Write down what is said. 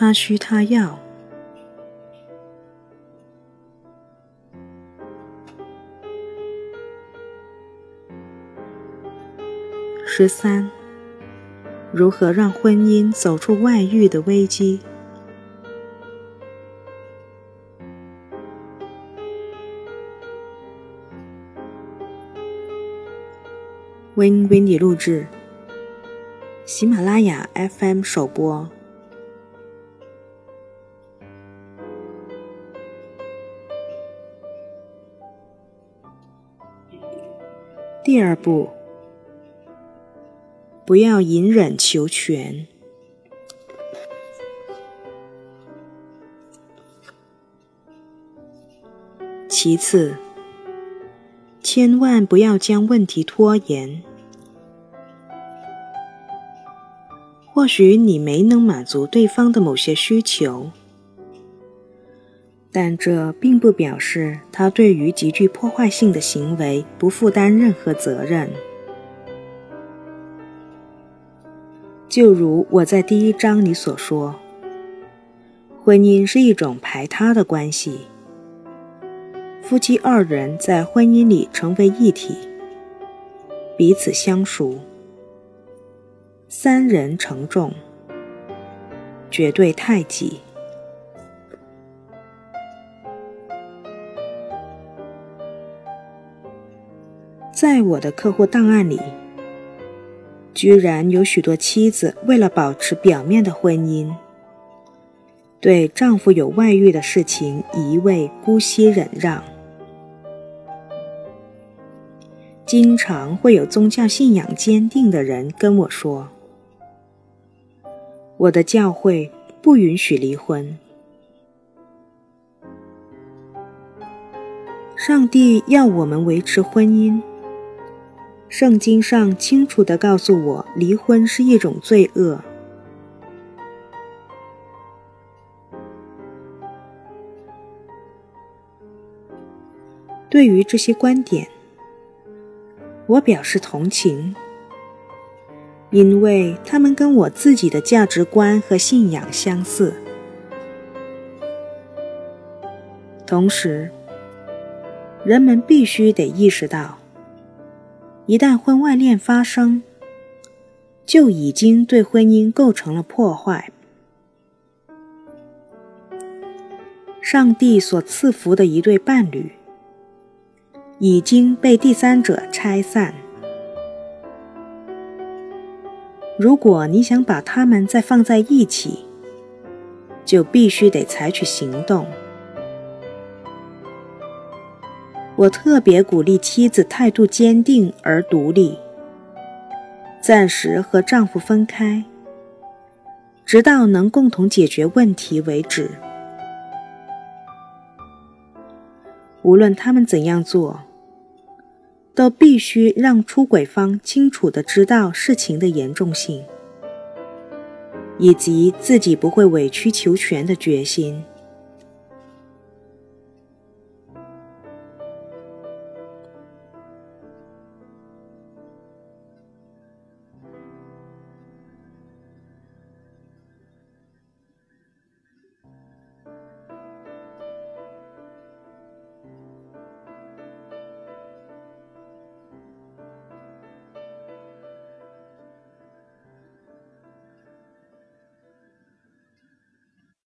他需他要。十三，如何让婚姻走出外遇的危机？为您为你录制，喜马拉雅 FM 首播。第二步，不要隐忍求全。其次，千万不要将问题拖延。或许你没能满足对方的某些需求，但这并不表示他对于极具破坏性的行为不负担任何责任。就如我在第一章里所说，婚姻是一种排他的关系，夫妻二人在婚姻里成为一体，彼此相熟。三人承重，绝对太极。在我的客户档案里，居然有许多妻子为了保持表面的婚姻，对丈夫有外遇的事情一味姑息忍让。经常会有宗教信仰坚定的人跟我说。我的教会不允许离婚。上帝要我们维持婚姻。圣经上清楚的告诉我，离婚是一种罪恶。对于这些观点，我表示同情。因为他们跟我自己的价值观和信仰相似，同时，人们必须得意识到，一旦婚外恋发生，就已经对婚姻构成了破坏。上帝所赐福的一对伴侣，已经被第三者拆散。如果你想把他们再放在一起，就必须得采取行动。我特别鼓励妻子态度坚定而独立，暂时和丈夫分开，直到能共同解决问题为止。无论他们怎样做。都必须让出轨方清楚的知道事情的严重性，以及自己不会委曲求全的决心。